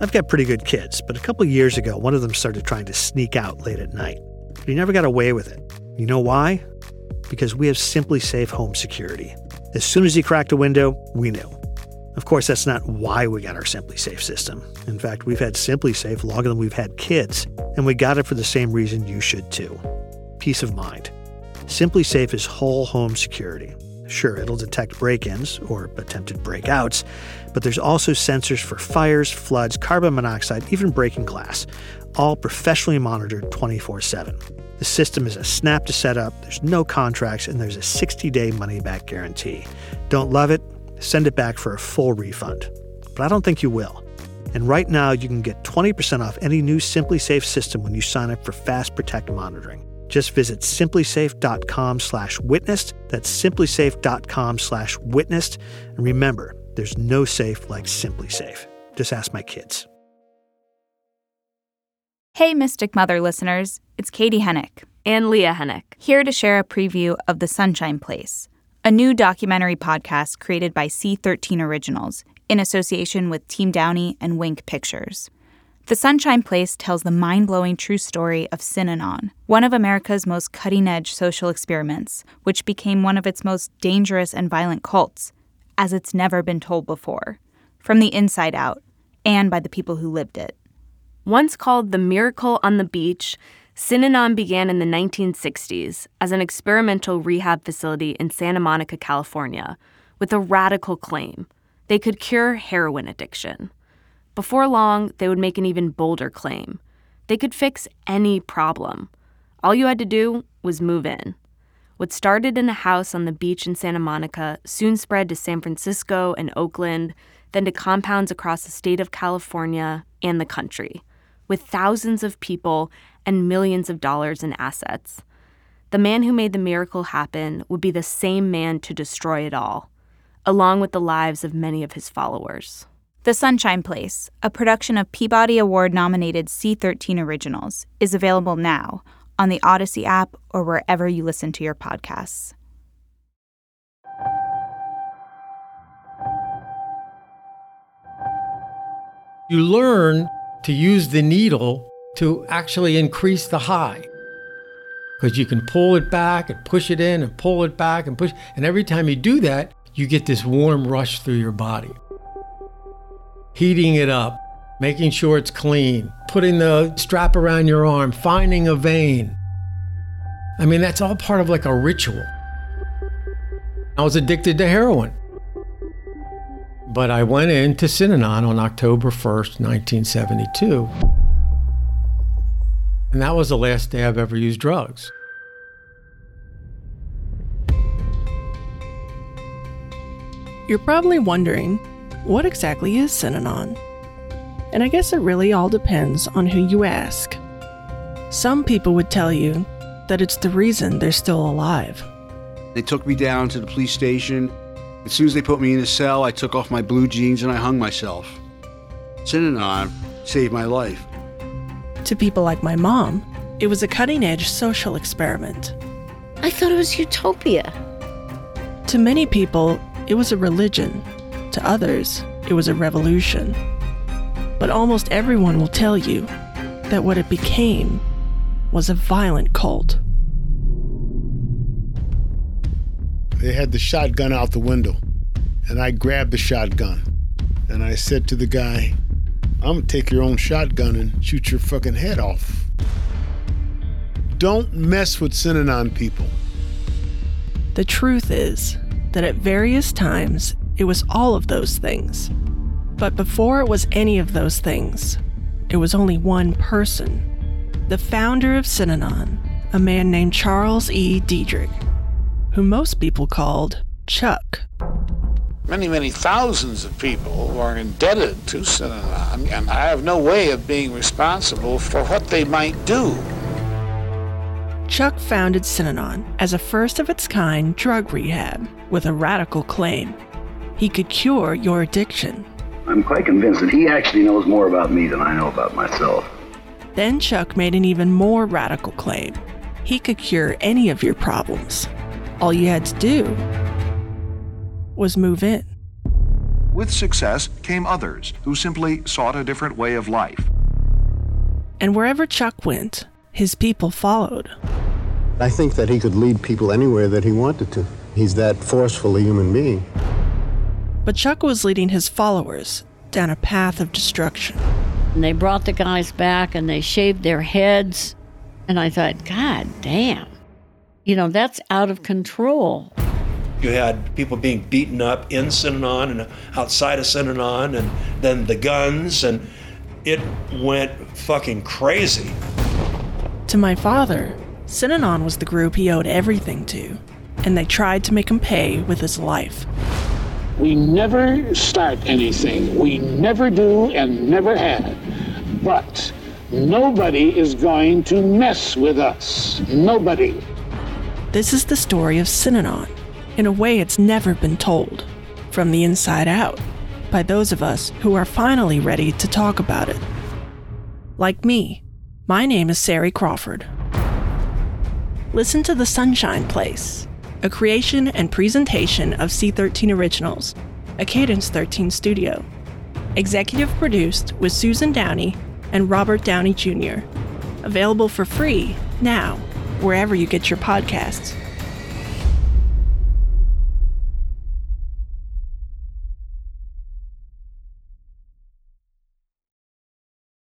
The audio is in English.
I've got pretty good kids, but a couple years ago, one of them started trying to sneak out late at night. But he never got away with it. You know why? Because we have SimpliSafe home security. As soon as he cracked a window, we knew. Of course, that's not why we got our SimpliSafe system. In fact, we've had SimpliSafe longer than we've had kids, and we got it for the same reason you should too peace of mind. SimpliSafe is whole home security. Sure, it'll detect break ins or attempted breakouts, but there's also sensors for fires, floods, carbon monoxide, even breaking glass, all professionally monitored 24 7. The system is a snap to set up, there's no contracts, and there's a 60 day money back guarantee. Don't love it? Send it back for a full refund. But I don't think you will. And right now, you can get 20% off any new SimpliSafe system when you sign up for Fast Protect monitoring. Just visit simplisafe.com slash witnessed. That's simplisafe.com slash witnessed. And remember, there's no safe like SimpliSafe. Just ask my kids. Hey, Mystic Mother listeners. It's Katie Hennick. And Leah Hennick. Here to share a preview of The Sunshine Place, a new documentary podcast created by C13 Originals in association with Team Downey and Wink Pictures. The Sunshine Place tells the mind blowing true story of Synanon, one of America's most cutting edge social experiments, which became one of its most dangerous and violent cults, as it's never been told before, from the inside out, and by the people who lived it. Once called the Miracle on the Beach, Synanon began in the 1960s as an experimental rehab facility in Santa Monica, California, with a radical claim they could cure heroin addiction. Before long, they would make an even bolder claim. They could fix any problem. All you had to do was move in. What started in a house on the beach in Santa Monica soon spread to San Francisco and Oakland, then to compounds across the state of California and the country, with thousands of people and millions of dollars in assets. The man who made the miracle happen would be the same man to destroy it all, along with the lives of many of his followers. The Sunshine Place, a production of Peabody Award nominated C13 Originals, is available now on the Odyssey app or wherever you listen to your podcasts. You learn to use the needle to actually increase the high. Because you can pull it back and push it in and pull it back and push. And every time you do that, you get this warm rush through your body heating it up, making sure it's clean, putting the strap around your arm, finding a vein. I mean, that's all part of like a ritual. I was addicted to heroin. But I went into Synanon on October 1st, 1972. And that was the last day I've ever used drugs. You're probably wondering what exactly is Synanon? And I guess it really all depends on who you ask. Some people would tell you that it's the reason they're still alive. They took me down to the police station. As soon as they put me in a cell, I took off my blue jeans and I hung myself. Synanon saved my life. To people like my mom, it was a cutting edge social experiment. I thought it was utopia. To many people, it was a religion to others, it was a revolution. But almost everyone will tell you that what it became was a violent cult. They had the shotgun out the window, and I grabbed the shotgun. And I said to the guy, I'm gonna take your own shotgun and shoot your fucking head off. Don't mess with Synanon people. The truth is that at various times it was all of those things. But before it was any of those things, it was only one person the founder of Synanon, a man named Charles E. Dederich, who most people called Chuck. Many, many thousands of people are indebted to Synanon, and I have no way of being responsible for what they might do. Chuck founded Synanon as a first of its kind drug rehab with a radical claim he could cure your addiction. I'm quite convinced that he actually knows more about me than I know about myself. Then Chuck made an even more radical claim. He could cure any of your problems. All you had to do was move in. With success came others who simply sought a different way of life. And wherever Chuck went, his people followed. I think that he could lead people anywhere that he wanted to. He's that forceful a human being. But Chuck was leading his followers down a path of destruction. And they brought the guys back and they shaved their heads. And I thought, God damn. You know, that's out of control. You had people being beaten up in Synanon and outside of Synanon, and then the guns, and it went fucking crazy. To my father, Synanon was the group he owed everything to, and they tried to make him pay with his life. We never start anything. We never do and never have. But nobody is going to mess with us. Nobody. This is the story of Synanon, in a way it's never been told, from the inside out, by those of us who are finally ready to talk about it. Like me, my name is Sari Crawford. Listen to The Sunshine Place, a creation and presentation of C13 Originals, a Cadence 13 studio. Executive produced with Susan Downey and Robert Downey Jr. Available for free now, wherever you get your podcasts.